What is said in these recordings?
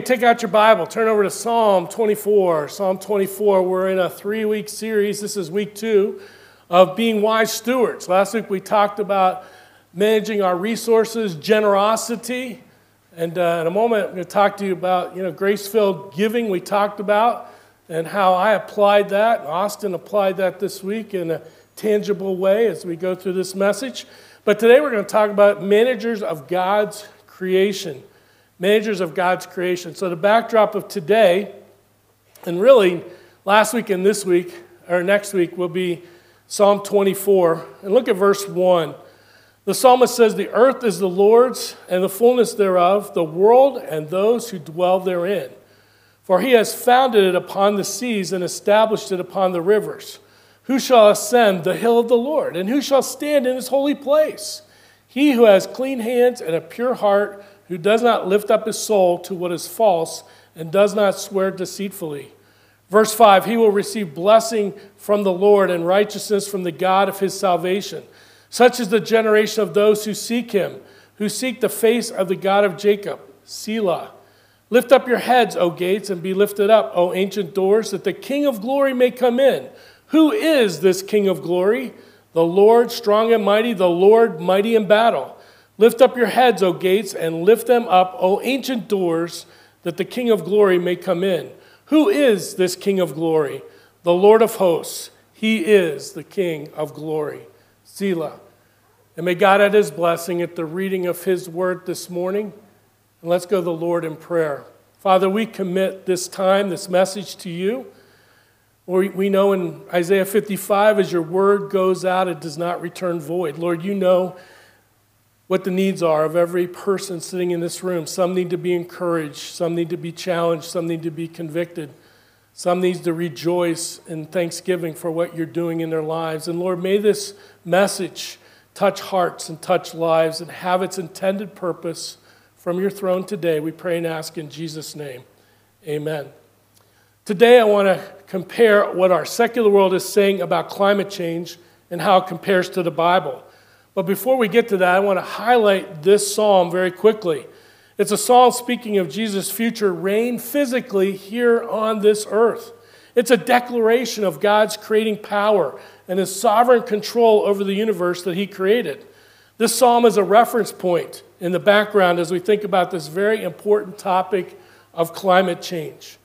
Take out your Bible, turn over to Psalm 24. Psalm 24, we're in a three week series. This is week two of being wise stewards. Last week we talked about managing our resources, generosity. And uh, in a moment, I'm going to talk to you about you know, grace filled giving, we talked about, and how I applied that. Austin applied that this week in a tangible way as we go through this message. But today we're going to talk about managers of God's creation managers of God's creation. So, the backdrop of today, and really last week and this week, or next week, will be Psalm 24. And look at verse 1. The psalmist says, The earth is the Lord's and the fullness thereof, the world and those who dwell therein. For he has founded it upon the seas and established it upon the rivers. Who shall ascend the hill of the Lord? And who shall stand in his holy place? He who has clean hands and a pure heart who does not lift up his soul to what is false and does not swear deceitfully. Verse 5 He will receive blessing from the Lord and righteousness from the God of his salvation. Such is the generation of those who seek him, who seek the face of the God of Jacob. Selah. Lift up your heads, O gates, and be lifted up, O ancient doors, that the King of glory may come in. Who is this King of glory? The Lord strong and mighty, the Lord mighty in battle. Lift up your heads, O gates, and lift them up, O ancient doors, that the King of glory may come in. Who is this King of glory? The Lord of hosts. He is the King of glory. Selah. And may God add his blessing at the reading of his word this morning. And let's go to the Lord in prayer. Father, we commit this time, this message to you. We know in Isaiah 55, as your word goes out, it does not return void. Lord, you know what the needs are of every person sitting in this room. Some need to be encouraged, some need to be challenged, some need to be convicted. Some need to rejoice in thanksgiving for what you're doing in their lives. And Lord, may this message touch hearts and touch lives and have its intended purpose from your throne today. We pray and ask in Jesus' name. Amen. Today, I want to compare what our secular world is saying about climate change and how it compares to the Bible. But before we get to that, I want to highlight this psalm very quickly. It's a psalm speaking of Jesus' future reign physically here on this earth. It's a declaration of God's creating power and his sovereign control over the universe that he created. This psalm is a reference point in the background as we think about this very important topic of climate change.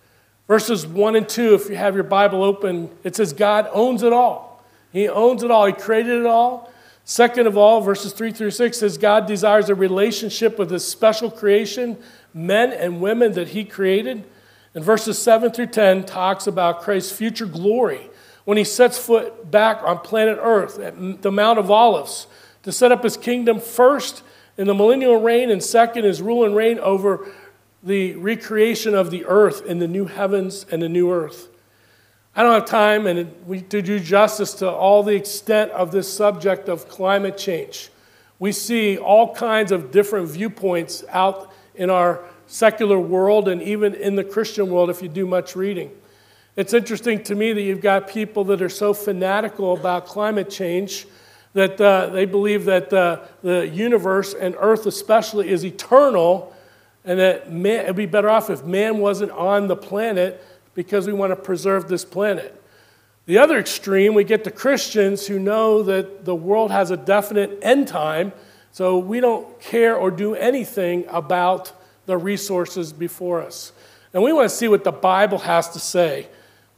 Verses 1 and 2, if you have your Bible open, it says God owns it all. He owns it all. He created it all. Second of all, verses 3 through 6 says God desires a relationship with his special creation, men and women that he created. And verses 7 through 10 talks about Christ's future glory when he sets foot back on planet Earth at the Mount of Olives to set up his kingdom first in the millennial reign and second his rule and reign over the recreation of the earth in the new heavens and the new earth. I don't have time and to do justice to all the extent of this subject of climate change. We see all kinds of different viewpoints out in our secular world and even in the Christian world if you do much reading. It's interesting to me that you've got people that are so fanatical about climate change that uh, they believe that uh, the universe and Earth, especially, is eternal, and that man, it'd be better off if man wasn't on the planet because we want to preserve this planet. The other extreme, we get the Christians who know that the world has a definite end time, so we don't care or do anything about the resources before us. And we want to see what the Bible has to say,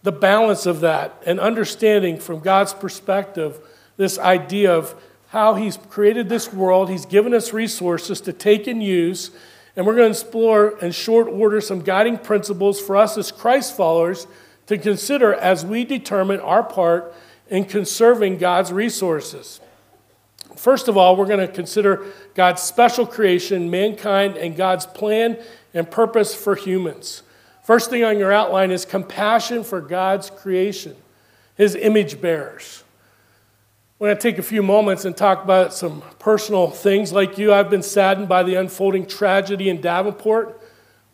the balance of that, and understanding from God's perspective this idea of how He's created this world, He's given us resources to take and use and we're going to explore in short order some guiding principles for us as Christ followers to consider as we determine our part in conserving God's resources. First of all, we're going to consider God's special creation, mankind, and God's plan and purpose for humans. First thing on your outline is compassion for God's creation, his image bearers. We're going to take a few moments and talk about some personal things. Like you, I've been saddened by the unfolding tragedy in Davenport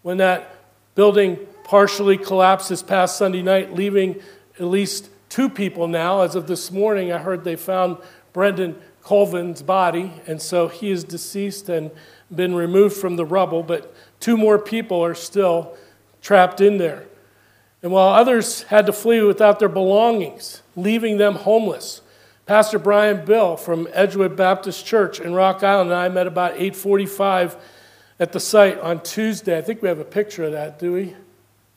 when that building partially collapsed this past Sunday night, leaving at least two people now. As of this morning, I heard they found Branden Colvin's body, and so he is deceased, and been removed from the rubble, but two more people are still trapped in there. And while others had to flee without their belongings, leaving them homeless, Pastor Brian Bill from Edgewood Baptist Church in Rock Island and I met about 8:45 at the site on Tuesday. I think we have a picture of that, do we?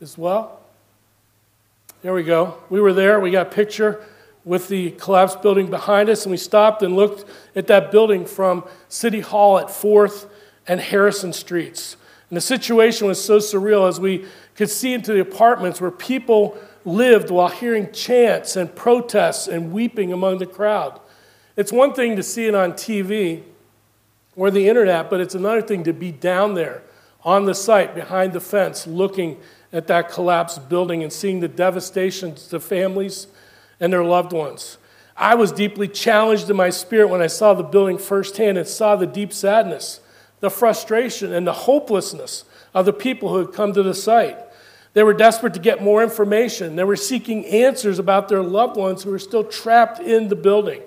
As well. There we go. We were there. We got a picture with the collapsed building behind us, and we stopped and looked at that building from City Hall at 4th and Harrison Streets. And the situation was so surreal as we could see into the apartments where people lived while hearing chants and protests and weeping among the crowd. It's one thing to see it on TV or the internet, but it's another thing to be down there on the site behind the fence looking at that collapsed building and seeing the devastation to families and their loved ones. I was deeply challenged in my spirit when I saw the building firsthand and saw the deep sadness, the frustration, and the hopelessness of the people who had come to the site. They were desperate to get more information. They were seeking answers about their loved ones who were still trapped in the building.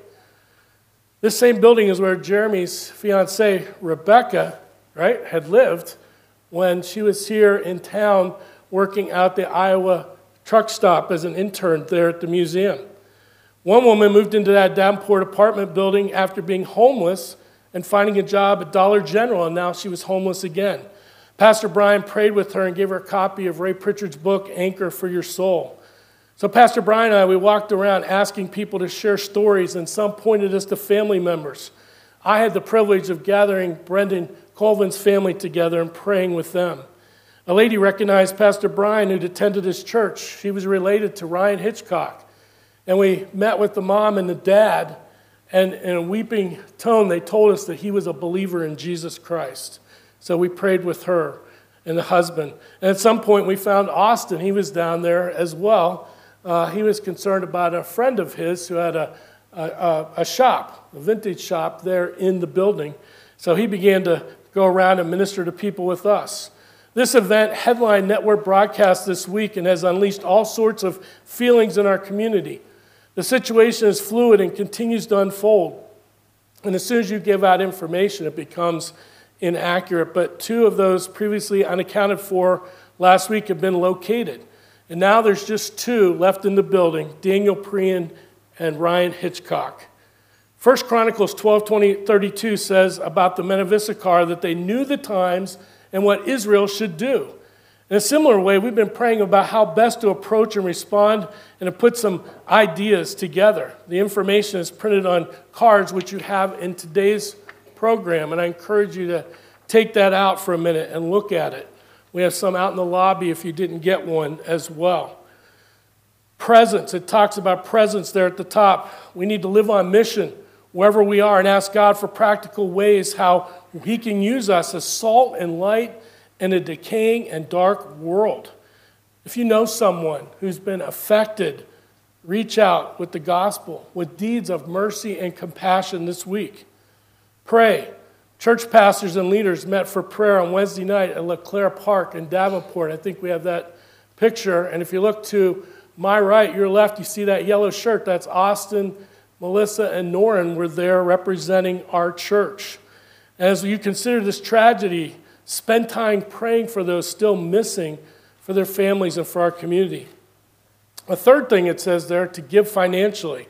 This same building is where Jeremy's fiancee, Rebecca, right, had lived when she was here in town working out the Iowa truck stop as an intern there at the museum. One woman moved into that Davenport apartment building after being homeless and finding a job at Dollar General, and now she was homeless again. Pastor Brian prayed with her and gave her a copy of Ray Pritchard's book, Anchor for Your Soul. So, Pastor Brian and I, we walked around asking people to share stories, and some pointed us to family members. I had the privilege of gathering Branden Colvin's family together and praying with them. A lady recognized Pastor Brian who'd attended his church. She was related to Ryan Hitchcock. And we met with the mom and the dad, and in a weeping tone, they told us that he was a believer in Jesus Christ. So we prayed with her and the husband. And at some point, we found Austin. He was down there as well. Uh, he was concerned about a friend of his who had a, a, a shop, a vintage shop there in the building. So he began to go around and minister to people with us. This event headline network broadcast this week and has unleashed all sorts of feelings in our community. The situation is fluid and continues to unfold. And as soon as you give out information, it becomes inaccurate, but two of those previously unaccounted for last week have been located. And now there's just two left in the building Daniel Prien and Ryan Hitchcock. First Chronicles 12 20, 32 says about the men of Issachar that they knew the times and what Israel should do. In a similar way, we've been praying about how best to approach and respond and to put some ideas together. The information is printed on cards, which you have in today's program, and I encourage you to take that out for a minute and look at it. We have some out in the lobby if you didn't get one as well. Presence, it talks about presence there at the top. We need to live on mission wherever we are and ask God for practical ways how He can use us as salt and light in a decaying and dark world. If you know someone who's been affected, reach out with the gospel, with deeds of mercy and compassion this week. Pray. Church pastors and leaders met for prayer on Wednesday night at LeClaire Park in Davenport. I think we have that picture. And if you look to my right, your left, you see that yellow shirt. That's Austin, Melissa, and Norin were there representing our church. As you consider this tragedy, spend time praying for those still missing, for their families, and for our community. A third thing it says there to give financially.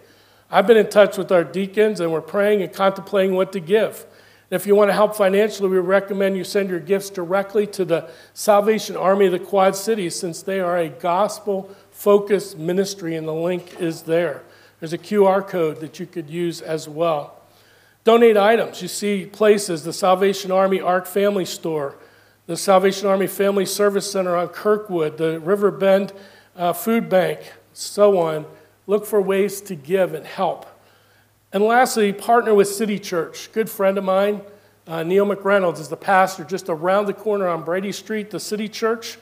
I've been in touch with our deacons and we're praying and contemplating what to give. if you want to help financially, we recommend you send your gifts directly to the Salvation Army of the Quad Cities since they are a gospel focused ministry and the link is there. There's a QR code that you could use as well. Donate items. You see places the Salvation Army Ark Family Store, the Salvation Army Family Service Center on Kirkwood, the Riverbend uh, Food Bank, so on. Look for ways to give and help. And lastly, partner with City Church. Good friend of mine, uh, Neil McReynolds, is the pastor just around the corner on Brady Street, the City Church.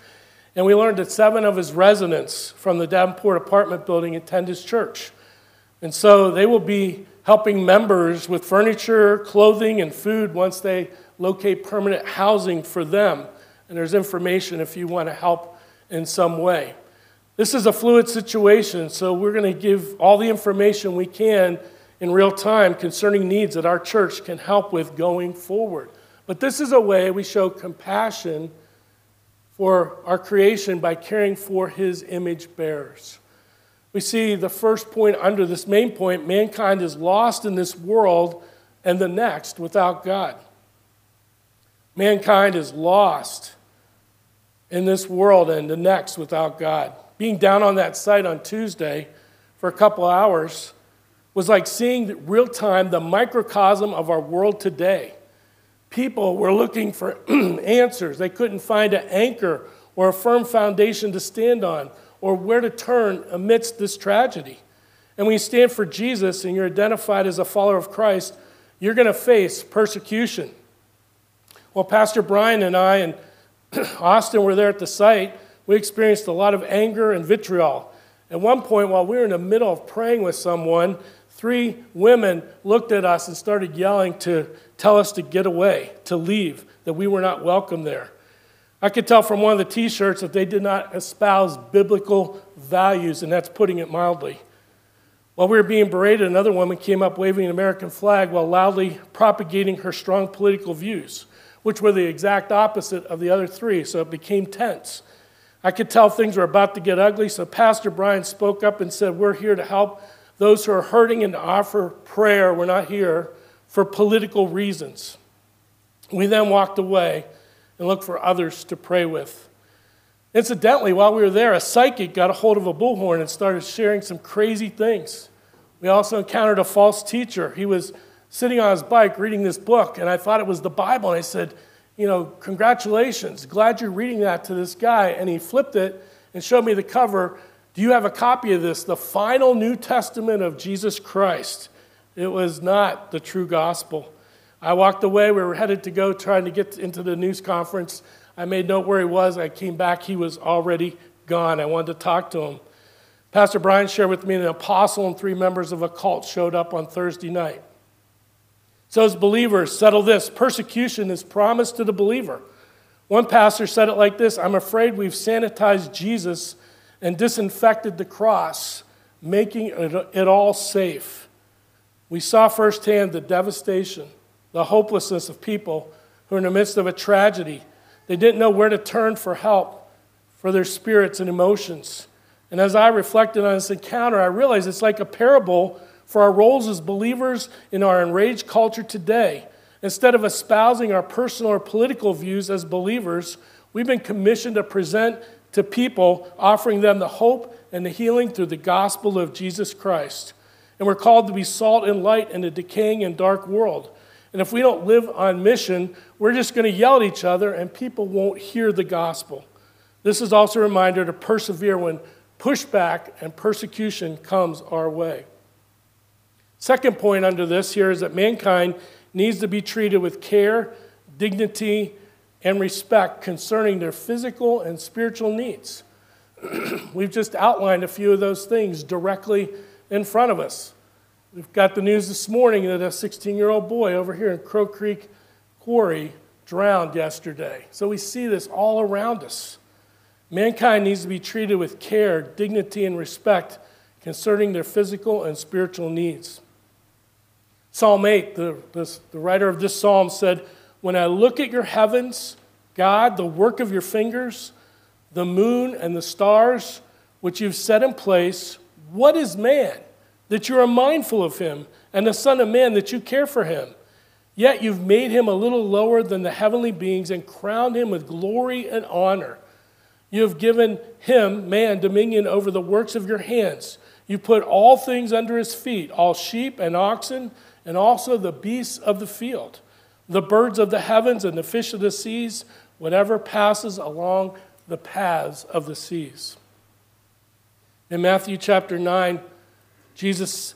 And we learned that seven of his residents from the Davenport apartment building attend his church. And so they will be helping members with furniture, clothing, and food once they locate permanent housing for them. And there's information if you want to help in some way. This is a fluid situation, so we're going to give all the information we can in real time concerning needs that our church can help with going forward. But this is a way we show compassion for our creation by caring for his image bearers. We see the first point under this main point mankind is lost in this world and the next without God. Mankind is lost in this world and the next without God. Being down on that site on Tuesday for a couple hours was like seeing real time the microcosm of our world today. People were looking for answers. They couldn't find an anchor or a firm foundation to stand on or where to turn amidst this tragedy. And when you stand for Jesus and you're identified as a follower of Christ, you're going to face persecution. Well, Pastor Brian and I and Austin were there at the site. We experienced a lot of anger and vitriol. At one point, while we were in the middle of praying with someone, three women looked at us and started yelling to tell us to get away, to leave, that we were not welcome there. I could tell from one of the t shirts that they did not espouse biblical values, and that's putting it mildly. While we were being berated, another woman came up waving an American flag while loudly propagating her strong political views, which were the exact opposite of the other three, so it became tense. I could tell things were about to get ugly, so Pastor Brian spoke up and said, We're here to help those who are hurting and to offer prayer. We're not here for political reasons. We then walked away and looked for others to pray with. Incidentally, while we were there, a psychic got a hold of a bullhorn and started sharing some crazy things. We also encountered a false teacher. He was sitting on his bike reading this book, and I thought it was the Bible. And I said, You know, congratulations. Glad you're reading that to this guy. And he flipped it and showed me the cover. Do you have a copy of this? The final New Testament of Jesus Christ. It was not the true gospel. I walked away. We were headed to go trying to get into the news conference. I made note where he was. I came back. He was already gone. I wanted to talk to him. Pastor Brian shared with me an apostle and three members of a cult showed up on Thursday night. So, as believers, settle this persecution is promised to the believer. One pastor said it like this I'm afraid we've sanitized Jesus and disinfected the cross, making it all safe. We saw firsthand the devastation, the hopelessness of people who are in the midst of a tragedy. They didn't know where to turn for help for their spirits and emotions. And as I reflected on this encounter, I realized it's like a parable for our roles as believers in our enraged culture today. Instead of espousing our personal or political views as believers, we've been commissioned to present to people, offering them the hope and the healing through the gospel of Jesus Christ. And we're called to be salt and light in a decaying and dark world. And if we don't live on mission, we're just going to yell at each other and people won't hear the gospel. This is also a reminder to persevere when pushback and persecution comes our way. Second point under this here is that mankind needs to be treated with care, dignity, and respect concerning their physical and spiritual needs. We've just outlined a few of those things directly in front of us. We've got the news this morning that a 16 year old boy over here in Crow Creek Quarry drowned yesterday. So we see this all around us. Mankind needs to be treated with care, dignity, and respect concerning their physical and spiritual needs. Psalm 8, the, the, writer of this psalm said, When I look at your heavens, God, the work of your fingers, the moon and the stars, which you've set in place, what is man that you are mindful of him, and the Son of Man that you care for him? Yet you've made him a little lower than the heavenly beings and crowned him with glory and honor. You have given him, man, dominion over the works of your hands. You put all things under his feet, all sheep and oxen, and also the beasts of the field, the birds of the heavens and the fish of the seas, whatever passes along the paths of the seas. In Matthew chapter 9, Jesus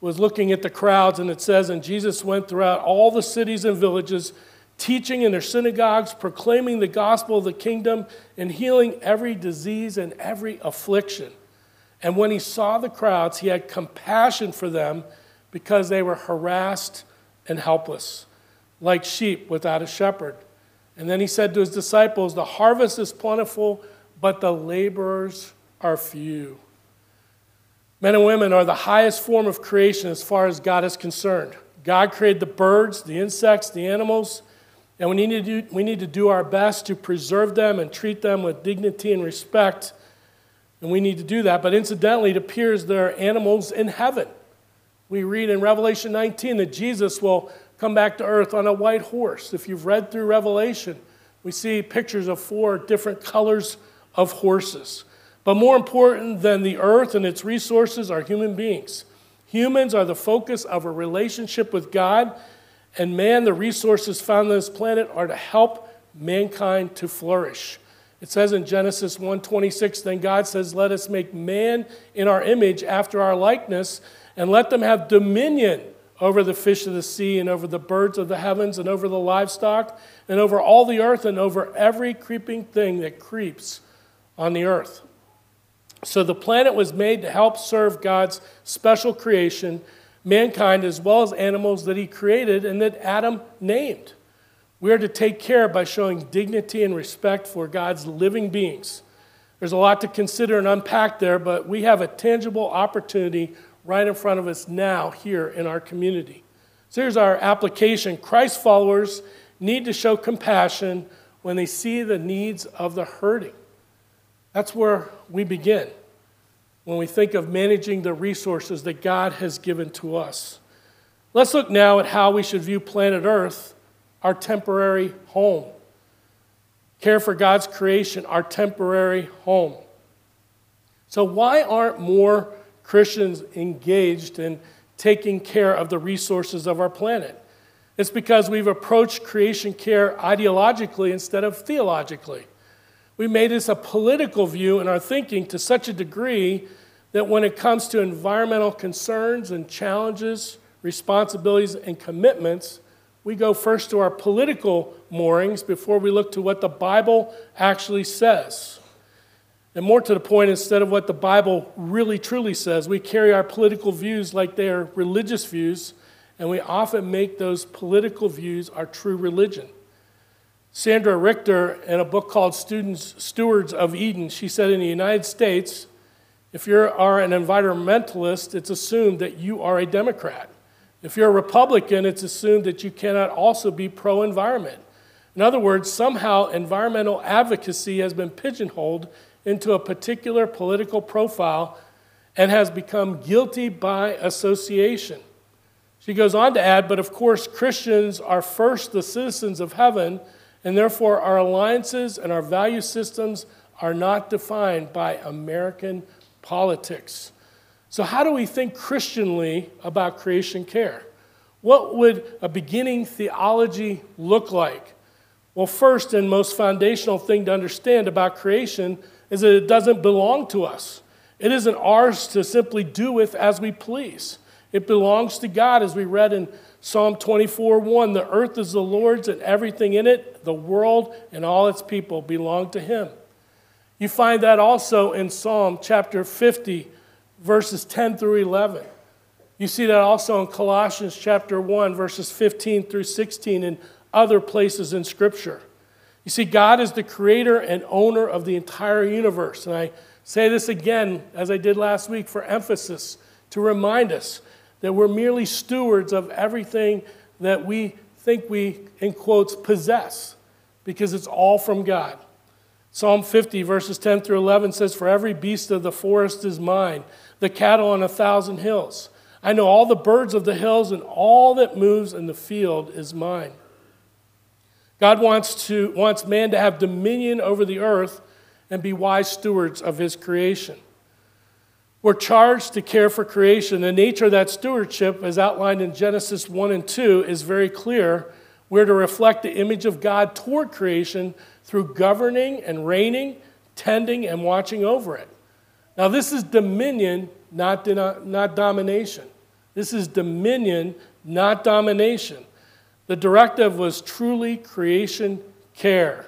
was looking at the crowds, and it says, And Jesus went throughout all the cities and villages, teaching in their synagogues, proclaiming the gospel of the kingdom, and healing every disease and every affliction. And when he saw the crowds, he had compassion for them because they were harassed and helpless, like sheep without a shepherd. And then he said to his disciples, The harvest is plentiful, but the laborers are few. Men and women are the highest form of creation as far as God is concerned. God created the birds, the insects, the animals. And we need, to do, we need to do our best to preserve them and treat them with dignity and respect. And we need to do that. But incidentally, it appears there are animals in heaven. We read in Revelation 19 that Jesus will come back to earth on a white horse. If you've read through Revelation, we see pictures of four different colors of horses. But more important than the earth and its resources are human beings. Humans are the focus of a relationship with God, and man, the resources found on this planet are to help mankind to flourish. It says in Genesis 1:26, then God says, "Let us make man in our image after our likeness, and let them have dominion over the fish of the sea and over the birds of the heavens and over the livestock and over all the earth and over every creeping thing that creeps on the earth." So the planet was made to help serve God's special creation, mankind, as well as animals that he created and that Adam named. We are to take care by showing dignity and respect for God's living beings. There's a lot to consider and unpack there, but we have a tangible opportunity right in front of us now here in our community. So here's our application Christ followers need to show compassion when they see the needs of the hurting. That's where we begin when we think of managing the resources that God has given to us. Let's look now at how we should view planet Earth, our temporary home. Care for God's creation, our temporary home. So, why aren't more Christians engaged in taking care of the resources of our planet? It's because we've approached creation care ideologically instead of theologically. We made this a political view in our thinking to such a degree that when it comes to environmental concerns and challenges, responsibilities, and commitments, we go first to our political moorings before we look to what the Bible actually says. And more to the point, instead of what the Bible really truly says, we carry our political views like they are religious views, and we often make those political views our true religion. Sandra Richter, in a book called Students, Stewards of Eden, she said in the United States, if you are an environmentalist, it's assumed that you are a Democrat. If you're a Republican, it's assumed that you cannot also be pro environment. In other words, somehow environmental advocacy has been pigeonholed into a particular political profile and has become guilty by association. She goes on to add, but of course, Christians are first the citizens of heaven and therefore, our alliances and our value systems are not defined by American politics. So, how do we think Christianly about creation care? What would a beginning theology look like? Well, first and most foundational thing to understand about creation is that it doesn't belong to us. It isn't ours to simply do with as we please. It belongs to God, as we read in Psalm 24 1 The earth is the Lord's and everything in it, the world and all its people belong to Him. You find that also in Psalm chapter 50, verses 10 through 11. You see that also in Colossians chapter 1, verses 15 through 16, and other places in Scripture. You see, God is the creator and owner of the entire universe. And I say this again, as I did last week, for emphasis, to remind us that we're merely stewards of everything that we think we, in quotes, possess, because it's all from God. Psalm 50, verses 10 through 11 says, For every beast of the forest is mine, the cattle on a thousand hills. I know all the birds of the hills, and all that moves in the field is mine. God wants, to, wants man to have dominion over the earth and be wise stewards of his creation. We're charged to care for creation. The nature of that stewardship, as outlined in Genesis 1 and 2, is very clear. We're to reflect the image of God toward creation through governing and reigning, tending, and watching over it. Now, this is dominion, not, not domination. This is dominion, not domination. The directive was truly creation care.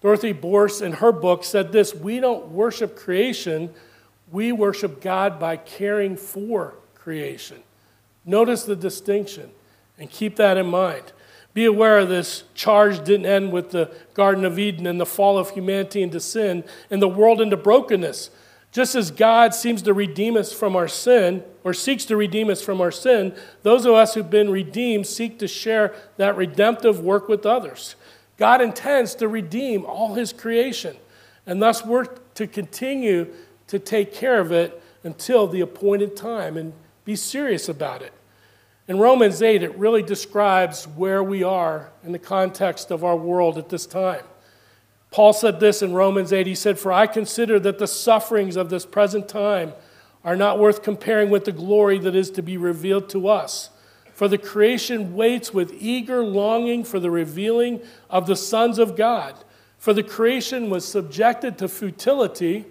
Dorothy Boorse, in her book, said this We don't worship creation we worship God by caring for creation. Notice the distinction and keep that in mind. Be aware this charge didn't end with the Garden of Eden and the fall of humanity into sin and the world into brokenness. Just as God seems to redeem us from our sin, or seeks to redeem us from our sin, those of us who've been redeemed seek to share that redemptive work with others. God intends to redeem all his creation, and thus we're to continue to take care of it until the appointed time and be serious about it. In Romans 8, it really describes where we are in the context of our world at this time. Paul said this in Romans 8. He said, For I consider that the sufferings of this present time are not worth comparing with the glory that is to be revealed to us. For the creation waits with eager longing for the revealing of the sons of God. For the creation was subjected to futility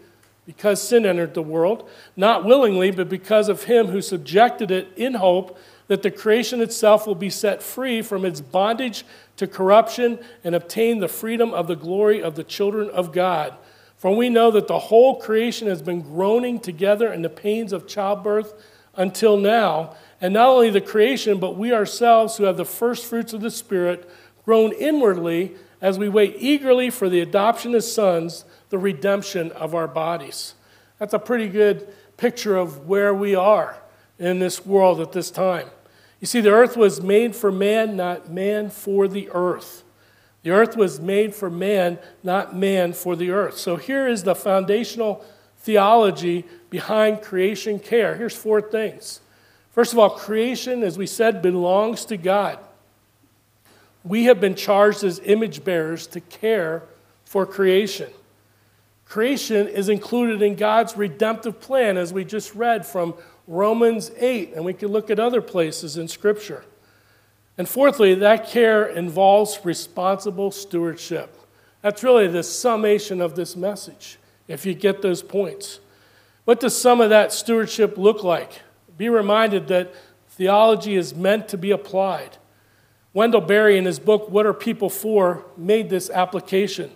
because sin entered the world, not willingly, but because of him who subjected it in hope that the creation itself will be set free from its bondage to corruption and obtain the freedom of the glory of the children of God. For we know that the whole creation has been groaning together in the pains of childbirth until now. And not only the creation, but we ourselves who have the first fruits of the Spirit groan inwardly as we wait eagerly for the adoption as sons, the redemption of our bodies. That's a pretty good picture of where we are in this world at this time. You see, the earth was made for man, not man for the earth. The earth was made for man, not man for the earth. So here is the foundational theology behind creation care. Here's four things. First of all, creation, as we said, belongs to God. We have been charged as image bearers to care for creation. Creation is included in God's redemptive plan, as we just read from Romans 8, and we can look at other places in Scripture. And fourthly, that care involves responsible stewardship. That's really the summation of this message, if you get those points. What does some of that stewardship look like? Be reminded that theology is meant to be applied. Wendell Berry, in his book, What Are People For, made this application.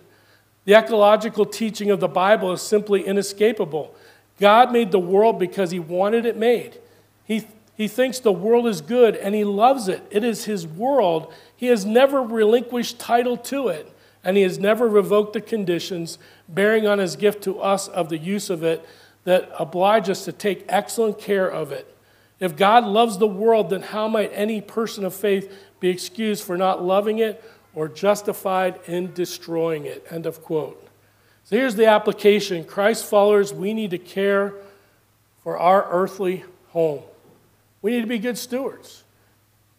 The ecological teaching of the Bible is simply inescapable. God made the world because he wanted it made. He, he thinks the world is good and he loves it. It is his world. He has never relinquished title to it, and he has never revoked the conditions bearing on his gift to us of the use of it that oblige us to take excellent care of it. If God loves the world, then how might any person of faith be excused for not loving it or justified in destroying it? End of quote. So here's the application Christ followers, we need to care for our earthly home. We need to be good stewards.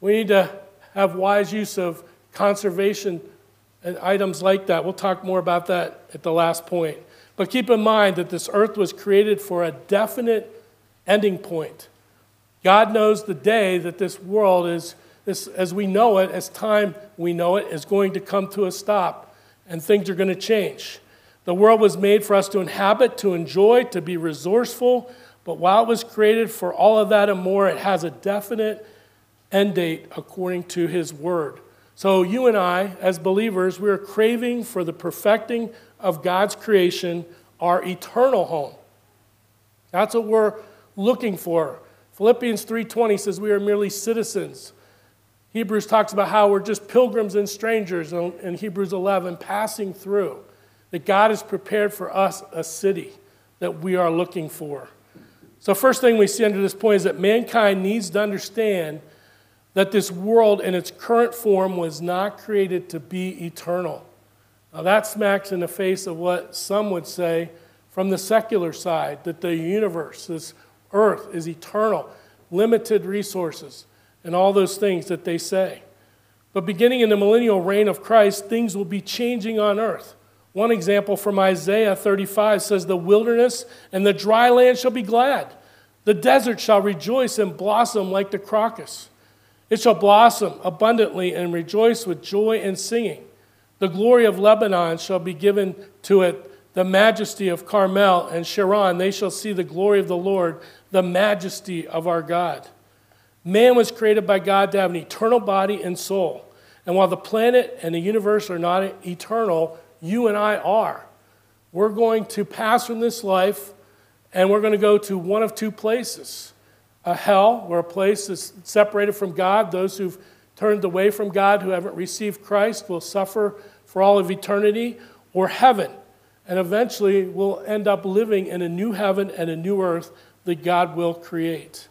We need to have wise use of conservation and items like that. We'll talk more about that at the last point. But keep in mind that this earth was created for a definite ending point. God knows the day that this world is, this, as we know it, as time we know it, is going to come to a stop and things are going to change. The world was made for us to inhabit, to enjoy, to be resourceful, but while it was created for all of that and more, it has a definite end date according to His Word. So, you and I, as believers, we are craving for the perfecting of God's creation, our eternal home. That's what we're looking for. Philippians 3:20 says we are merely citizens. Hebrews talks about how we're just pilgrims and strangers in Hebrews 11 passing through that God has prepared for us a city that we are looking for. So, first thing we see under this point is that mankind needs to understand that this world in its current form was not created to be eternal. Now, that smacks in the face of what some would say from the secular side that the universe, this earth, is eternal, limited resources, and all those things that they say. But beginning in the millennial reign of Christ, things will be changing on earth. One example from Isaiah 35 says, The wilderness and the dry land shall be glad. The desert shall rejoice and blossom like the crocus. It shall blossom abundantly and rejoice with joy and singing. The glory of Lebanon shall be given to it, the majesty of Carmel and Sharon. They shall see the glory of the Lord, the majesty of our God. Man was created by God to have an eternal body and soul. And while the planet and the universe are not eternal, you and I are. We're going to pass from this life and we're going to go to one of two places a hell, where a place is separated from God. Those who've turned away from God, who haven't received Christ, will suffer for all of eternity, or heaven. And eventually we'll end up living in a new heaven and a new earth that God will create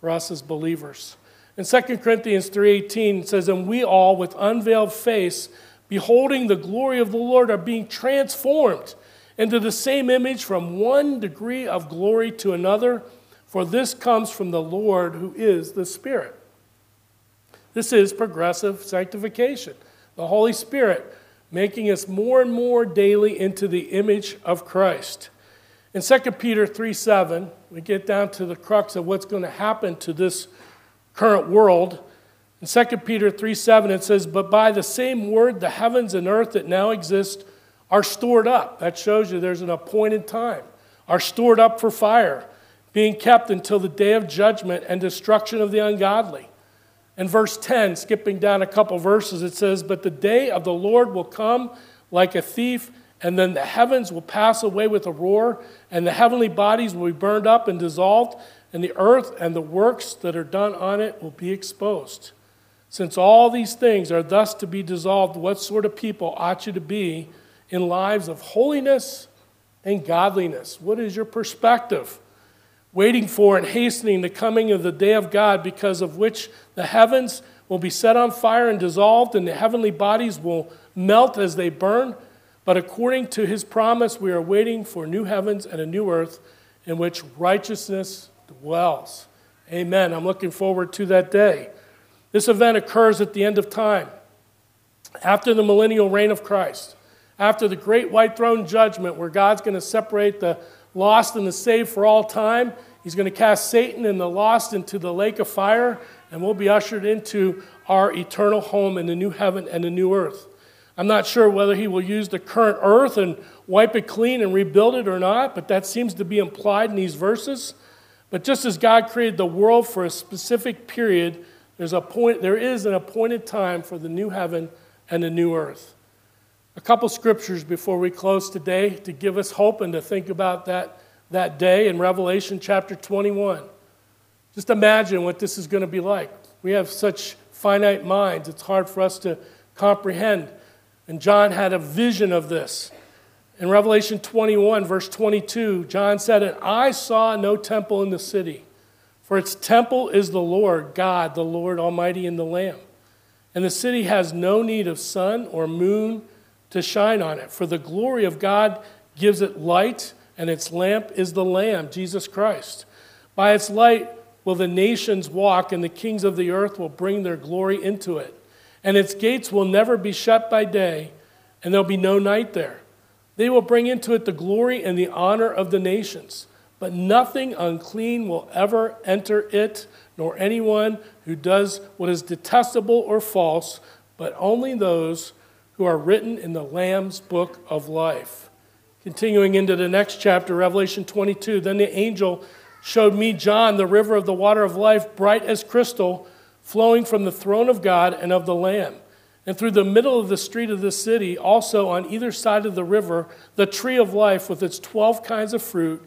for us as believers. In 2 Corinthians 3:18 says, "And we all with unveiled face beholding the glory of the Lord, are being transformed into the same image from one degree of glory to another, for this comes from the Lord who is the Spirit. This is progressive sanctification. The Holy Spirit making us more and more daily into the image of Christ. In 2 Peter 3 7, we get down to the crux of what's going to happen to this current world. In 2 Peter 3 7, it says, But by the same word, the heavens and earth that now exist are stored up. That shows you there's an appointed time. Are stored up for fire, being kept until the day of judgment and destruction of the ungodly. In verse 10, skipping down a couple verses, it says, But the day of the Lord will come like a thief, and then the heavens will pass away with a roar, and the heavenly bodies will be burned up and dissolved, and the earth and the works that are done on it will be exposed. Since all these things are thus to be dissolved, what sort of people ought you to be in lives of holiness and godliness? What is your perspective? Waiting for and hastening the coming of the day of God, because of which the heavens will be set on fire and dissolved, and the heavenly bodies will melt as they burn. But according to his promise, we are waiting for new heavens and a new earth in which righteousness dwells. Amen. I'm looking forward to that day. This event occurs at the end of time, after the millennial reign of Christ after the great white throne judgment, where God's going to separate the lost and the saved for all time. He's going to cast Satan and the lost into the lake of fire, and we'll be ushered into our eternal home in the new heaven and the new earth. I'm not sure whether he will use the current earth and wipe it clean and rebuild it or not, but that seems to be implied in these verses. But just as God created the world for a specific period, there's a point, there is an appointed time for the new heaven and the new earth. A couple scriptures before we close today to give us hope and to think about that, that day in Revelation chapter 21. Just imagine what this is going to be like. We have such finite minds, it's hard for us to comprehend. And John had a vision of this. In Revelation 21, verse 22, John said, And I saw no temple in the city, for its temple is the Lord God, the Lord Almighty, and the Lamb. And the city has no need of sun or moon to shine on it. For the glory of God gives it light, and its lamp is the Lamb, Jesus Christ. By its light will the nations walk, and the kings of the earth will bring their glory into it. And its gates will never be shut by day, and there'll be no night there. They will bring into it the glory and the honor of the nations. But nothing unclean will ever enter it, nor anyone who does what is detestable or false, but only those who are written in the Lamb's book of life. Continuing into the next chapter, Revelation 22, then the angel showed me John, the river of the water of life, bright as crystal, flowing from the throne of God and of the Lamb. And through the middle of the street of the city, also on either side of the river, the tree of life with its 12 kinds of fruit,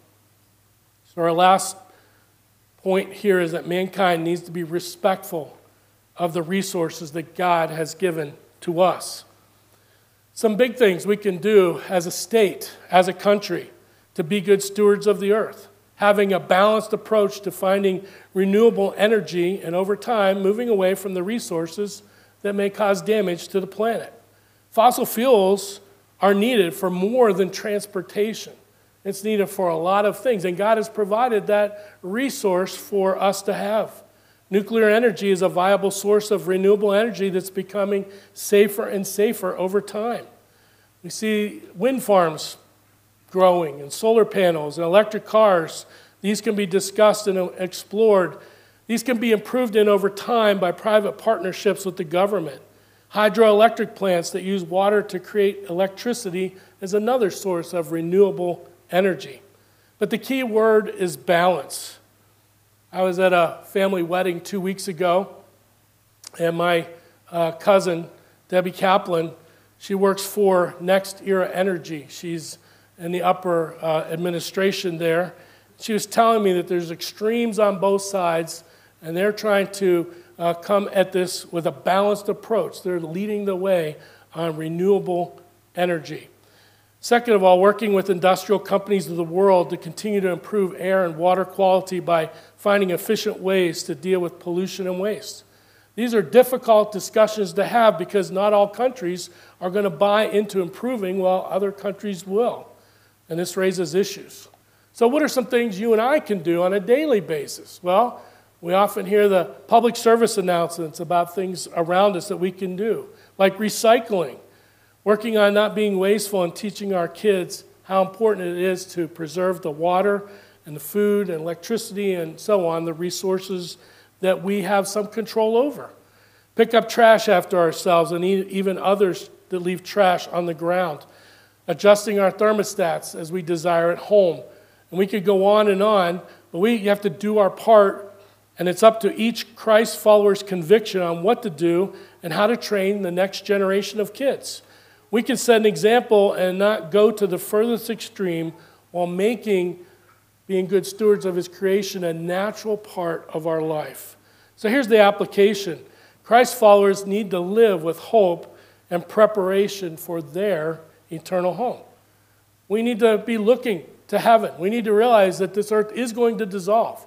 So, our last point here is that mankind needs to be respectful of the resources that God has given to us. Some big things we can do as a state, as a country, to be good stewards of the earth, having a balanced approach to finding renewable energy and over time moving away from the resources that may cause damage to the planet. Fossil fuels are needed for more than transportation. It's needed for a lot of things, and God has provided that resource for us to have. Nuclear energy is a viable source of renewable energy that's becoming safer and safer over time. We see wind farms growing, and solar panels, and electric cars. These can be discussed and explored. These can be improved in over time by private partnerships with the government. Hydroelectric plants that use water to create electricity is another source of renewable energy. But the key word is balance. I was at a family wedding two weeks ago, and my uh, cousin, Debbie Kaplan, She works for NextEra Energy. She's in the upper uh, administration there. She was telling me that there's extremes on both sides, and they're trying to uh, come at this with a balanced approach. They're leading the way on renewable energy. Second of all, working with industrial companies of the world to continue to improve air and water quality by finding efficient ways to deal with pollution and waste. These are difficult discussions to have because not all countries are going to buy into improving while other countries will. And this raises issues. So, what are some things you and I can do on a daily basis? Well, we often hear the public service announcements about things around us that we can do, like recycling working on not being wasteful and teaching our kids how important it is to preserve the water and the food and electricity and so on, the resources that we have some control over. Pick up trash after ourselves and even others that leave trash on the ground. Adjusting our thermostats as we desire at home. And we could go on and on, but we have to do our part, and it's up to each Christ follower's conviction on what to do and how to train the next generation of kids. We can set an example and not go to the furthest extreme while making being good stewards of His creation a natural part of our life. So here's the application Christ followers need to live with hope and preparation for their eternal home. We need to be looking to heaven. We need to realize that this earth is going to dissolve.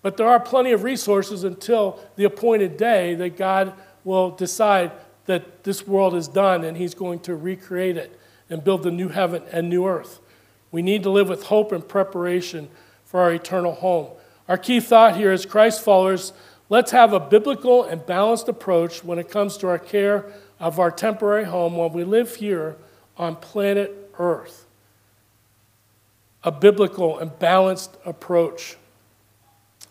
But there are plenty of resources until the appointed day that God will decide that this world is done and he's going to recreate it and build the new heaven and new earth. We need to live with hope and preparation for our eternal home. Our key thought here is Christ followers, let's have a biblical and balanced approach when it comes to our care of our temporary home while we live here on planet Earth. A biblical and balanced approach.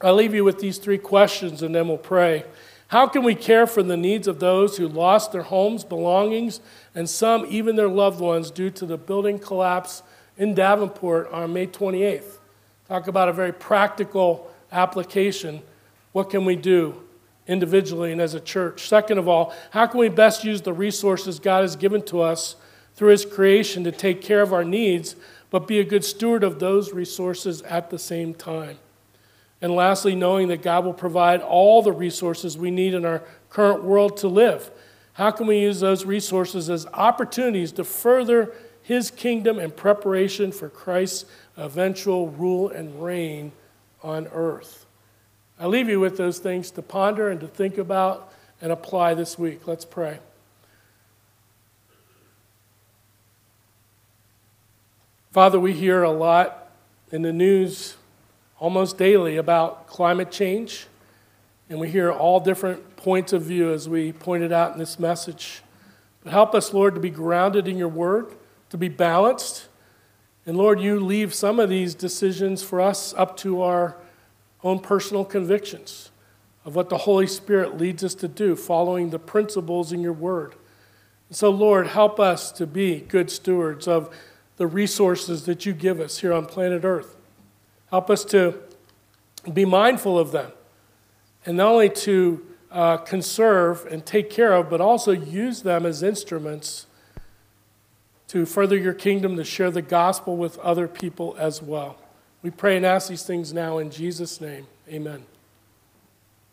I'll leave you with these three questions and then we'll pray. How can we care for the needs of those who lost their homes, belongings, and some even their loved ones due to the building collapse in Davenport on May 28th? Talk about a very practical application. What can we do individually and as a church? Second of all, how can we best use the resources God has given to us through His creation to take care of our needs, but be a good steward of those resources at the same time? And lastly, knowing that God will provide all the resources we need in our current world to live. How can we use those resources as opportunities to further His kingdom in preparation for Christ's eventual rule and reign on earth? I leave you with those things to ponder and to think about and apply this week. Let's pray. Father, we hear a lot in the news almost daily about climate change, and we hear all different points of view as we pointed out in this message. But help us, Lord, to be grounded in your word, to be balanced. And Lord, you leave some of these decisions for us up to our own personal convictions of what the Holy Spirit leads us to do, following the principles in your word. So, Lord, help us to be good stewards of the resources that you give us here on planet Earth. Help us to be mindful of them and not only to uh, conserve and take care of, but also use them as instruments to further your kingdom, to share the gospel with other people as well. We pray and ask these things now in Jesus' name. Amen.